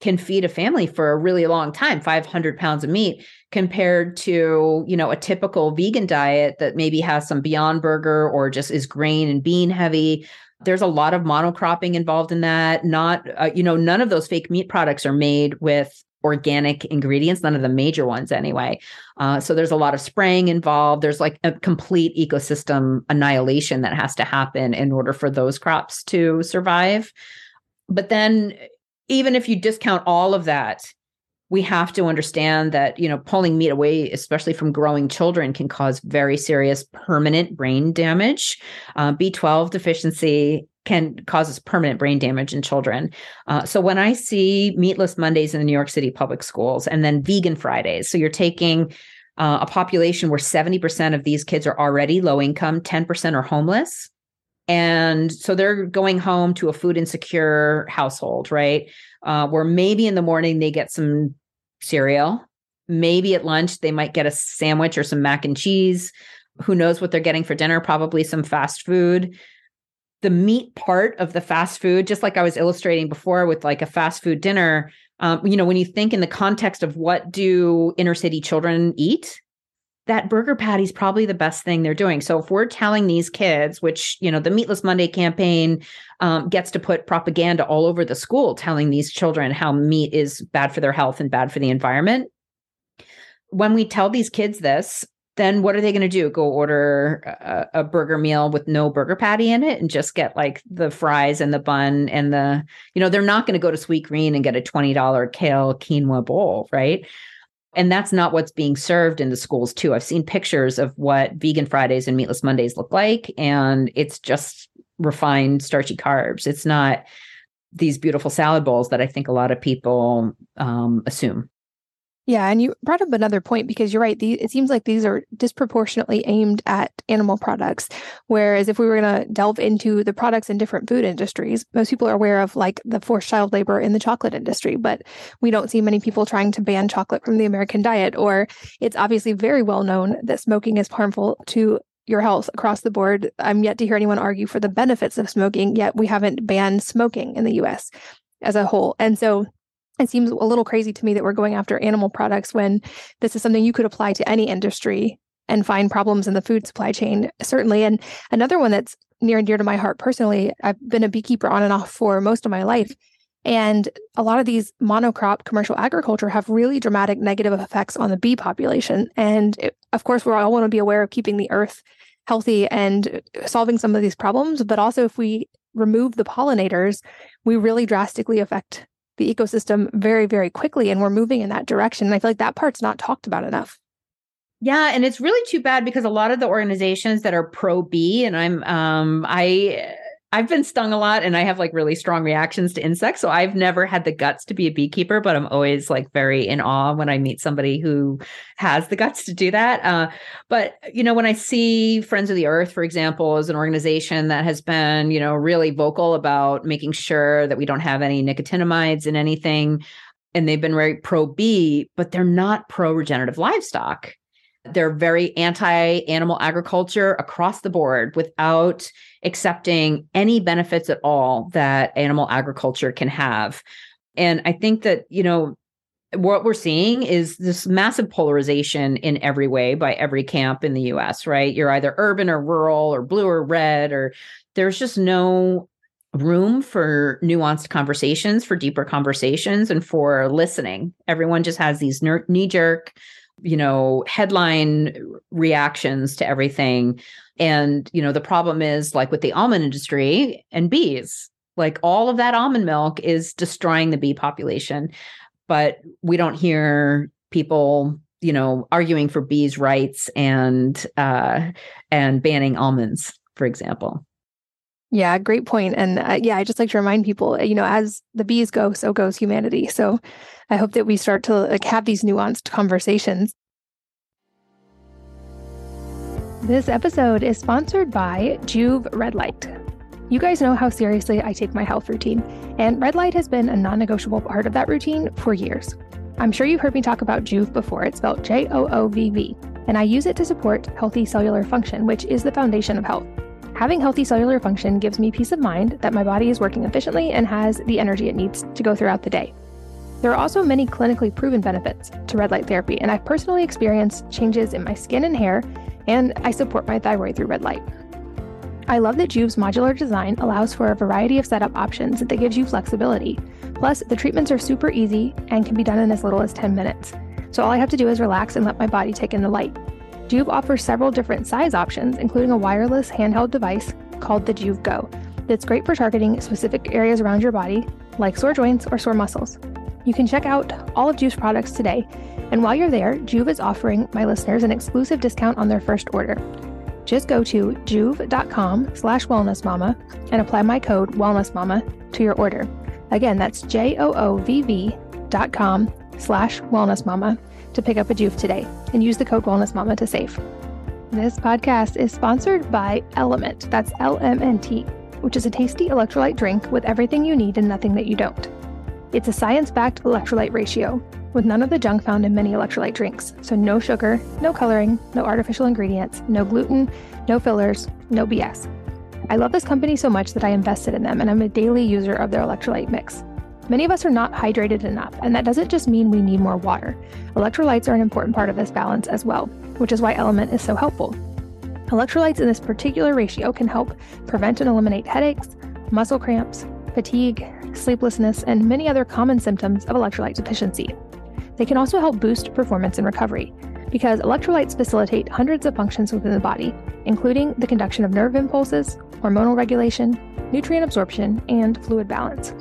S3: can feed a family for a really long time 500 pounds of meat compared to you know a typical vegan diet that maybe has some beyond burger or just is grain and bean heavy. There's a lot of monocropping involved in that. Not uh, you know none of those fake meat products are made with organic ingredients none of the major ones anyway. Uh, so there's a lot of spraying involved. There's like a complete ecosystem annihilation that has to happen in order for those crops to survive. But then even if you discount all of that we have to understand that you know pulling meat away especially from growing children can cause very serious permanent brain damage uh, b12 deficiency can causes permanent brain damage in children. Uh, so when I see meatless Mondays in the New York City public schools and then vegan Fridays, so you're taking uh, a population where 70% of these kids are already low income, 10% are homeless. And so they're going home to a food insecure household, right? Uh, where maybe in the morning they get some cereal. Maybe at lunch they might get a sandwich or some mac and cheese. Who knows what they're getting for dinner? Probably some fast food the meat part of the fast food, just like I was illustrating before with like a fast food dinner, um, you know, when you think in the context of what do inner city children eat, that burger patty is probably the best thing they're doing. So if we're telling these kids, which you know, the Meatless Monday campaign um, gets to put propaganda all over the school, telling these children how meat is bad for their health and bad for the environment. When we tell these kids this, then what are they going to do? Go order a, a, burger meal with no burger patty in it and just get like the fries and the bun and the, you know, they're not going to go to Sweetgreen and get a $20 kale quinoa bowl, right? And that's not what's being served in the schools, too. I've seen pictures of what vegan Fridays and meatless Mondays look like, and it's just refined starchy carbs. It's not these beautiful salad bowls that I think a lot of people um, assume.
S2: Yeah, and you brought up another point because you're right. These, it seems like these are disproportionately aimed at animal products. Whereas if we were going to delve into the products in different food industries, most people are aware of like the forced child labor in the chocolate industry, but we don't see many people trying to ban chocolate from the American diet. Or it's obviously very well known that smoking is harmful to your health across the board. I'm yet to hear anyone argue for the benefits of smoking, yet we haven't banned smoking in the US as a whole. And so it seems a little crazy to me that we're going after animal products when this is something you could apply to any industry and find problems in the food supply chain certainly and another one that's near and dear to my heart personally i've been a beekeeper on and off for most of my life And a lot of these monocrop commercial agriculture have really dramatic negative effects on the bee population. And it, of course, we all want to be aware of keeping the earth healthy and solving some of these problems. But also, if we remove the pollinators, we really drastically affect the ecosystem very, very quickly. And we're moving in that direction. And I feel like that part's not talked about enough.
S3: Yeah, and it's really too bad because a lot of the organizations that are pro B, and I'm um I I've been stung a lot and I have like really strong reactions to insects. So I've never had the guts to be a beekeeper, but I'm always like very in awe when I meet somebody who has the guts to do that. Uh, but, you know, when I see Friends of the Earth, for example, as an organization that has been, you know, really vocal about making sure that we don't have any nicotinamides in anything, and they've been very pro bee, but they're not pro regenerative livestock. They're very anti animal agriculture across the board without accepting any benefits at all that animal agriculture can have. And I think that, you know, what we're seeing is this massive polarization in every way by every camp in the US, right? You're either urban or rural or blue or red, or there's just no room for nuanced conversations, for deeper conversations, and for listening. Everyone just has these knee jerk you know, headline reactions to everything. And, you know, the problem is like with the almond industry and bees, like all of that almond milk is destroying the bee population. But we don't hear people, you know, arguing for bees' rights and uh and banning almonds, for example.
S2: Yeah, great point. And uh, yeah, I just like to remind people, you know, as the bees go, so goes humanity. So I hope that we start to like have these nuanced conversations. This episode is sponsored by Joovv Red Light. You guys know how seriously I take my health routine, and red light has been a non negotiable part of that routine for years. I'm sure you've heard me talk about Joovv before. It's spelled J O O V V, and I use it to support healthy cellular function, which is the foundation of health. Having healthy cellular function gives me peace of mind that my body is working efficiently and has the energy it needs to go throughout the day. There are also many clinically proven benefits to red light therapy, and I've personally experienced changes in my skin and hair, and I support my thyroid through red light. I love that Joovv's modular design allows for a variety of setup options that gives you flexibility. Plus, the treatments are super easy and can be done in as little as 10 minutes. So all I have to do is relax and let my body take in the light. Joovv offers several different size options, including a wireless handheld device called the Joovv Go that's great for targeting specific areas around your body, like sore joints or sore muscles. You can check out all of Joovv's products today, and while you're there, Juve is offering my listeners an exclusive discount on their first order. Just go to joovv.com slash wellnessmama and apply my code wellnessmama to your order. Again, that's J-O-O-V-V dot com slash wellnessmama to pick up a Joovv today and use the code Wellness Mama to save. This podcast is sponsored by Element. That's L-M-N-T, which is a tasty electrolyte drink with everything you need and nothing that you don't. It's a science-backed electrolyte ratio with none of the junk found in many electrolyte drinks. So no sugar, no coloring, no artificial ingredients, no gluten, no fillers, no BS. I love this company so much that I invested in them and I'm a daily user of their electrolyte mix. Many of us are not hydrated enough, and that doesn't just mean we need more water. Electrolytes are an important part of this balance as well, which is why Element is so helpful. Electrolytes in this particular ratio can help prevent and eliminate headaches, muscle cramps, fatigue, sleeplessness, and many other common symptoms of electrolyte deficiency. They can also help boost performance and recovery, because electrolytes facilitate hundreds of functions within the body, including the conduction of nerve impulses, hormonal regulation, nutrient absorption, and fluid balance.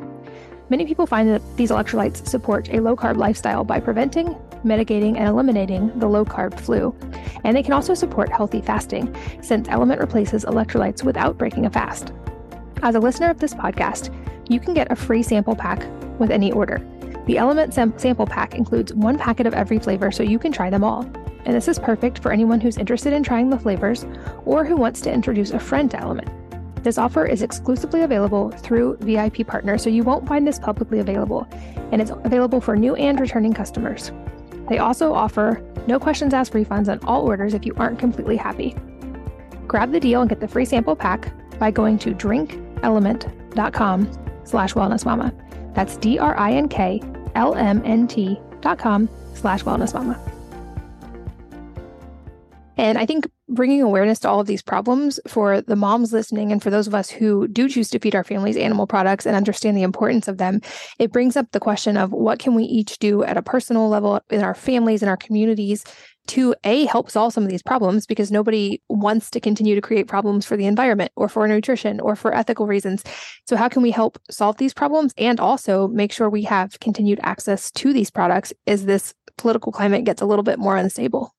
S2: Many people find that these electrolytes support a low carb lifestyle by preventing, mitigating, and eliminating the low carb flu. And they can also support healthy fasting, since Element replaces electrolytes without breaking a fast. As a listener of this podcast, you can get a free sample pack with any order. The Element sam- sample pack includes one packet of every flavor so you can try them all. And this is perfect for anyone who's interested in trying the flavors or who wants to introduce a friend to LMNT. This offer is exclusively available through VIP partners, so you won't find this publicly available, and it's available for new and returning customers. They also offer no questions asked refunds on all orders if you aren't completely happy. Grab the deal and get the free sample pack by going to drinklmnt.com slash wellnessmama. That's D-R-I-N-K-L-M-N-T dot com slash wellnessmama. And I think bringing awareness to all of these problems for the moms listening and for those of us who do choose to feed our families animal products and understand the importance of them, it brings up the question of what can we each do at a personal level in our families and our communities to a help solve some of these problems because nobody wants to continue to create problems for the environment or for nutrition or for ethical reasons. So how can we help solve these problems and also make sure we have continued access to these products as this political climate gets a little bit more unstable?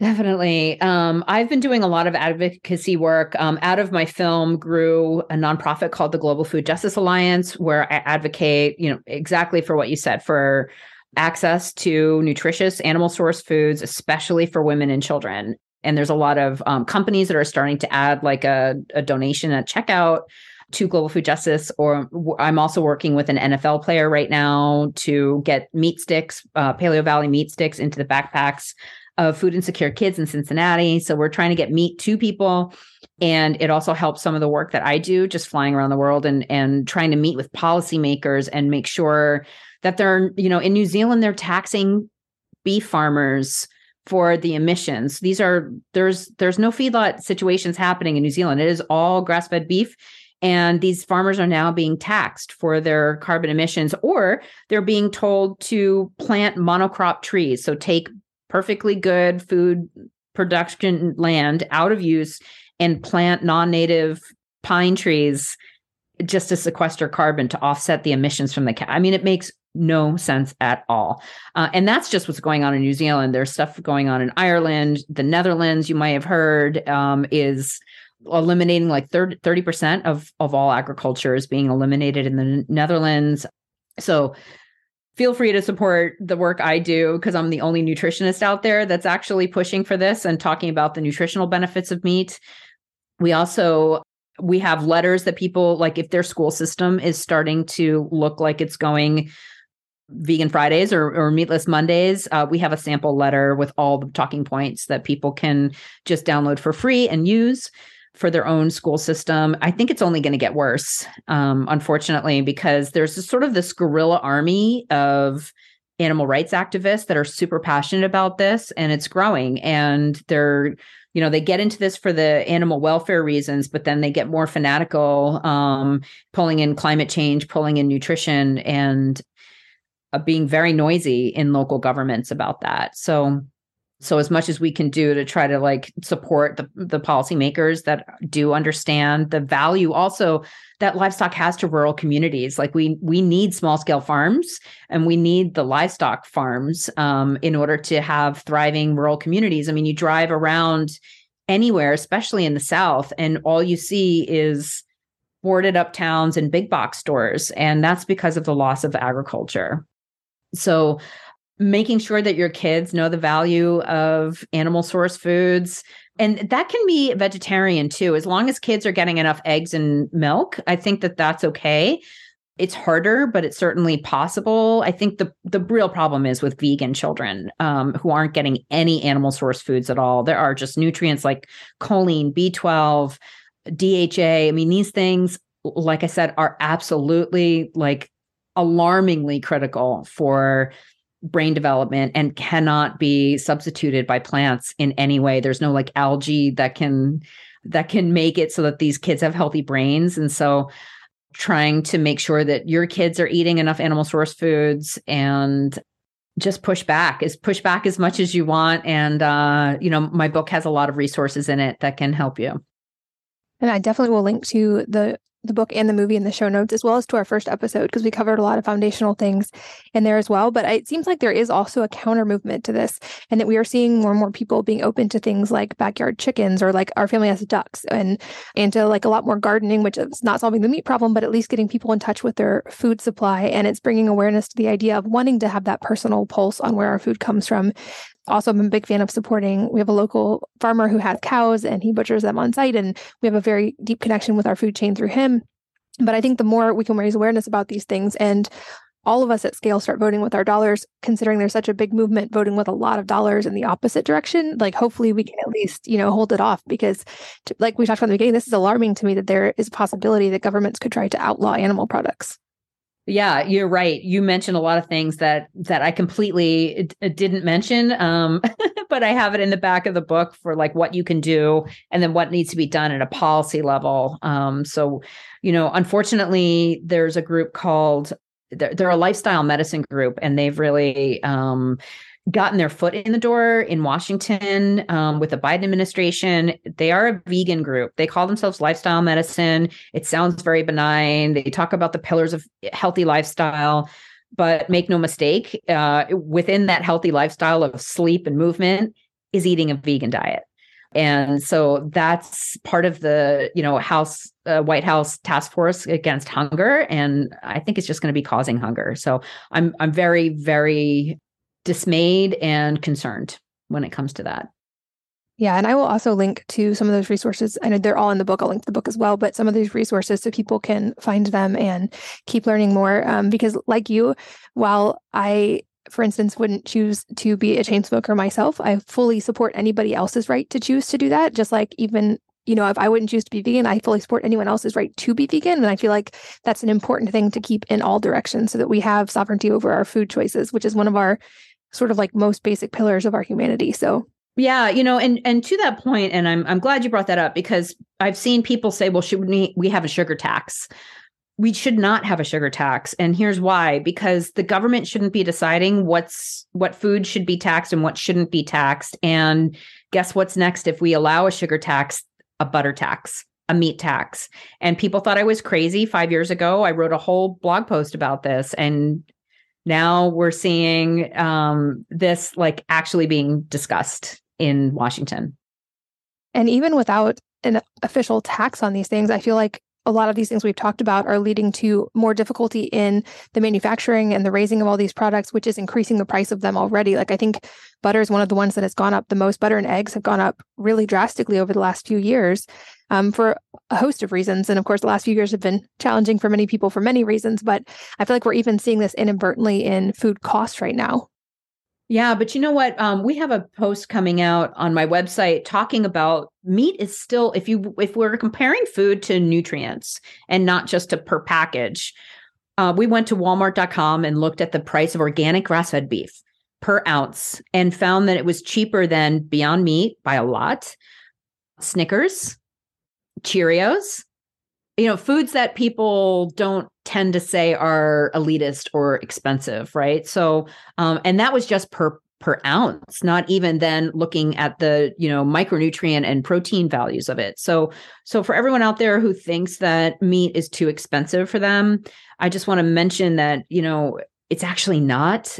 S3: Definitely. Um, I've been doing a lot of advocacy work. Um, out of my film grew a nonprofit called the Global Food Justice Alliance, where I advocate, you know, exactly for what you said for access to nutritious animal source foods, especially for women and children. And there's a lot of um, companies that are starting to add like a, a donation at checkout to global food justice or i'm also working with an nfl player right now to get meat sticks uh, Paleovalley meat sticks into the backpacks of food insecure kids in Cincinnati. So we're trying to get meat to people. And it also helps some of the work that I do, just flying around the world and and trying to meet with policymakers and make sure that they're, you know, in New Zealand, they're taxing beef farmers for the emissions. These are there's there's no feedlot situations happening in New Zealand. It is all grass-fed beef. And these farmers are now being taxed for their carbon emissions, or they're being told to plant monocrop trees. So take perfectly good food production land out of use and plant non-native pine trees just to sequester carbon to offset the emissions from the cat. I mean, it makes no sense at all. Uh, and that's just what's going on in New Zealand. There's stuff going on in Ireland. The Netherlands, you might have heard, um, is eliminating like 30, percent of, of all agriculture is being eliminated in the Netherlands. So feel free to support the work I do because I'm the only nutritionist out there that's actually pushing for this and talking about the nutritional benefits of meat. We also we have letters that people like if their school system is starting to look like it's going vegan Fridays or, or meatless Mondays, uh, we have a sample letter with all the talking points that people can just download for free and use for their own school system. I think it's only going to get worse, um, unfortunately, because there's sort of this guerrilla army of animal rights activists that are super passionate about this, and it's growing. And they're, you know, they get into this for the animal welfare reasons, but then they get more fanatical, um, pulling in climate change, pulling in nutrition, and uh, being very noisy in local governments about that. So so as much as we can do to try to like support the, the policymakers that do understand the value also that livestock has to rural communities. Like we we need small scale farms and we need the livestock farms um, in order to have thriving rural communities. I mean you drive around anywhere especially in the south and all you see is boarded up towns and big box stores and that's because of the loss of agriculture. So making sure that your kids know the value of animal source foods. And that can be vegetarian too. As long as kids are getting enough eggs and milk i think that that's okay. It's harder but it's certainly possible. I think the the real problem is with vegan children um, who aren't getting any animal source foods at all. There are just nutrients like choline b12 dha i mean these things like i said are absolutely like alarmingly critical for brain development and cannot be substituted by plants in any way. There's no like algae that can that can make it so that these kids have healthy brains. And so trying to make sure that your kids are eating enough animal source foods and just push back is push back as much as you want. And uh you know my book has a lot of resources in it that can help you.
S2: And I definitely will link to the the book and the movie in the show notes, as well as to our first episode, because we covered a lot of foundational things in there as well. But it seems like there is also a counter movement to this, and that we are seeing more and more people being open to things like backyard chickens or like our family has ducks and and to like a lot more gardening, which is not solving the meat problem, but at least getting people in touch with their food supply. And it's bringing awareness to the idea of wanting to have that personal pulse on where our food comes from also I'm a big fan of supporting. We have a local farmer who has cows and he butchers them on site, and we have a very deep connection with our food chain through him. But I think the more we can raise awareness about these things and all of us at scale start voting with our dollars, considering there's such a big movement voting with a lot of dollars in the opposite direction, like hopefully we can at least, you know, hold it off because to, like we talked about in the beginning, this is alarming to me that there is a possibility that governments could try to outlaw animal products.
S3: Yeah, you're right. You mentioned a lot of things that that I completely d- didn't mention, um, but I have it in the back of the book for like what you can do and then what needs to be done at a policy level. Um, so, you know, unfortunately, there's a group called they're, they're a lifestyle medicine group, and they've really um, gotten their foot in the door in Washington um, with the Biden administration. They are a vegan group. They call themselves lifestyle medicine. It sounds very benign. They talk about the pillars of healthy lifestyle. But make no mistake, uh, within that healthy lifestyle of sleep and movement is eating a vegan diet. And so that's part of the, you know, House uh, White House task force against hunger, and I think it's just going to be causing hunger. So I'm I'm very very dismayed and concerned when it comes to that.
S2: Yeah, and I will also link to some of those resources. I know they're all in the book. I'll link to the book as well, but some of these resources so people can find them and keep learning more. Um, because, like you, while I, for instance, wouldn't choose to be a chain smoker myself, I fully support anybody else's right to choose to do that. Just like even you know, if I wouldn't choose to be vegan, I fully support anyone else's right to be vegan. And I feel like that's an important thing to keep in all directions so that we have sovereignty over our food choices, which is one of our sort of like most basic pillars of our humanity. So
S3: yeah, you know, and and to that point, and I'm I'm glad you brought that up because I've seen people say, well, should we we have a sugar tax? We should not have a sugar tax. And here's why because the government shouldn't be deciding what's what food should be taxed and what shouldn't be taxed. And guess what's next if we allow a sugar tax, a butter tax, a meat tax. And people thought I was crazy 5 years ago. I wrote a whole blog post about this and now we're seeing um, this like actually being discussed in Washington.
S2: And even without an official tax on these things, I feel like a lot of these things we've talked about are leading to more difficulty in the manufacturing and the raising of all these products, which is increasing the price of them already. Like I think butter is one of the ones that has gone up the most. Butter and eggs have gone up really drastically over the last few years um, for a host of reasons. And of course, the last few years have been challenging for many people for many reasons. But I feel like we're even seeing this inadvertently in food costs right now.
S3: Yeah, but you know what? Um, we have a post coming out on my website talking about meat is still if you if we're comparing food to nutrients and not just to per package. Uh, we went to Walmart.com and looked at the price of organic grass-fed beef per ounce and found that it was cheaper than Beyond Meat by a lot. Snickers, Cheerios, you know, foods that people don't tend to say are elitist or expensive, right? So, um, and that was just per per ounce, not even then looking at the you know micronutrient and protein values of it. So, so for everyone out there who thinks that meat is too expensive for them, I just want to mention that you know it's actually not.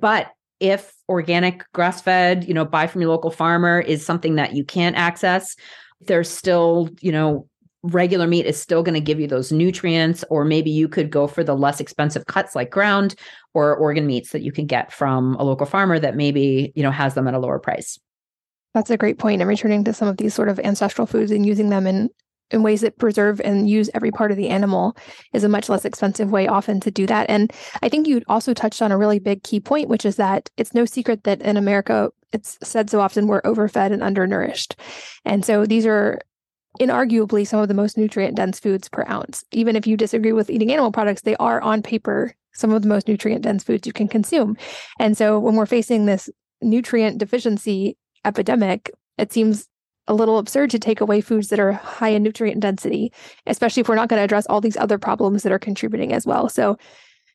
S3: But if organic grass fed, you know, buy from your local farmer is something that you can't access, there's still, you know, regular meat is still going to give you those nutrients or maybe you could go for the less expensive cuts like ground or organ meats that you can get from a local farmer that maybe you know has them at a lower price
S2: that's a great point. point and returning to some of these sort of ancestral foods and using them in in ways that preserve and use every part of the animal is a much less expensive way often to do that. And I think you also touched on a really big key point, which is that it's no secret that in America, it's said so often we're overfed and undernourished. And so these are inarguably some of the most nutrient dense foods per ounce. Even if you disagree with eating animal products, they are on paper some of the most nutrient dense foods you can consume. And so when we're facing this nutrient deficiency epidemic, it seems a little absurd to take away foods that are high in nutrient density, especially if we're not going to address all these other problems that are contributing as well. So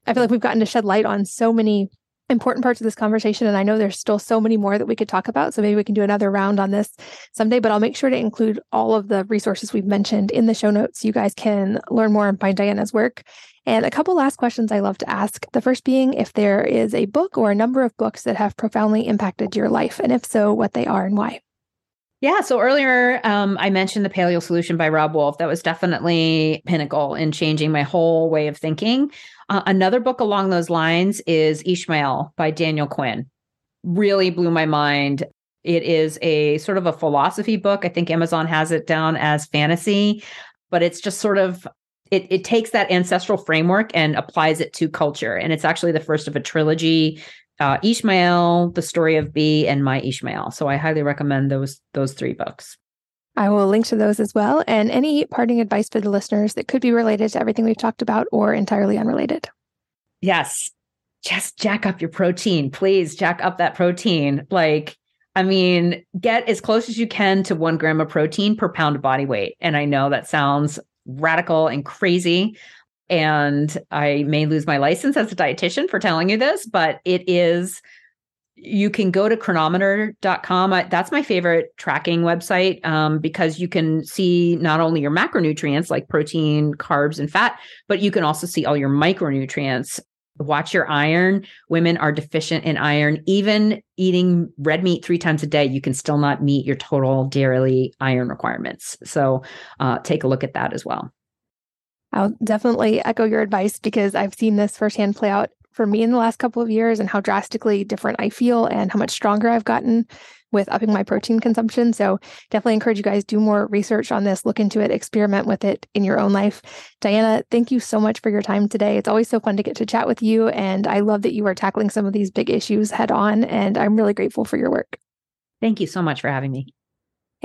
S2: I feel like we've gotten to shed light on so many important parts of this conversation. And I know there's still so many more that we could talk about. So maybe we can do another round on this someday, but I'll make sure to include all of the resources we've mentioned in the show notes. You guys can learn more and find Diana's work. And a couple last questions I love to ask. The first being if there is a book or a number of books that have profoundly impacted your life, and if so, what they are and why.
S3: Yeah. So earlier, um, I mentioned the Paleo Solution by Robb Wolf. That was definitely pinnacle in changing my whole way of thinking. Uh, another book along those lines is Ishmael by Daniel Quinn. Really blew my mind. It is a sort of a philosophy book. I think Amazon has it down as fantasy, but it's just sort of it, it takes that ancestral framework and applies it to culture. And it's actually the first of a trilogy uh, Ishmael, The Story of B, and My Ishmael. So I highly recommend those those three books.
S2: I will link to those as well. And any parting advice for the listeners that could be related to everything we've talked about or entirely unrelated.
S3: Yes. Just jack up your protein, please. Jack up that protein. Like, I mean, get as close as you can to one gram of protein per pound of body weight. And I know that sounds radical and crazy. And I may lose my license as a dietitian for telling you this, but it is you can go to cronometer.com. That's my favorite tracking website um, because you can see not only your macronutrients like protein, carbs, and fat, but you can also see all your micronutrients. Watch your iron. Women are deficient in iron. Even eating red meat three times a day, you can still not meet your total daily iron requirements. So uh, take a look at that as well.
S2: I'll definitely echo your advice because I've seen this firsthand play out for me in the last couple of years and how drastically different I feel and how much stronger I've gotten with upping my protein consumption. So definitely encourage you guys do more research on this, look into it, experiment with it in your own life. Diana, thank you so much for your time today. It's always so fun to get to chat with you and I love that you are tackling some of these big issues head on and I'm really grateful for your work.
S3: Thank you so much for having me.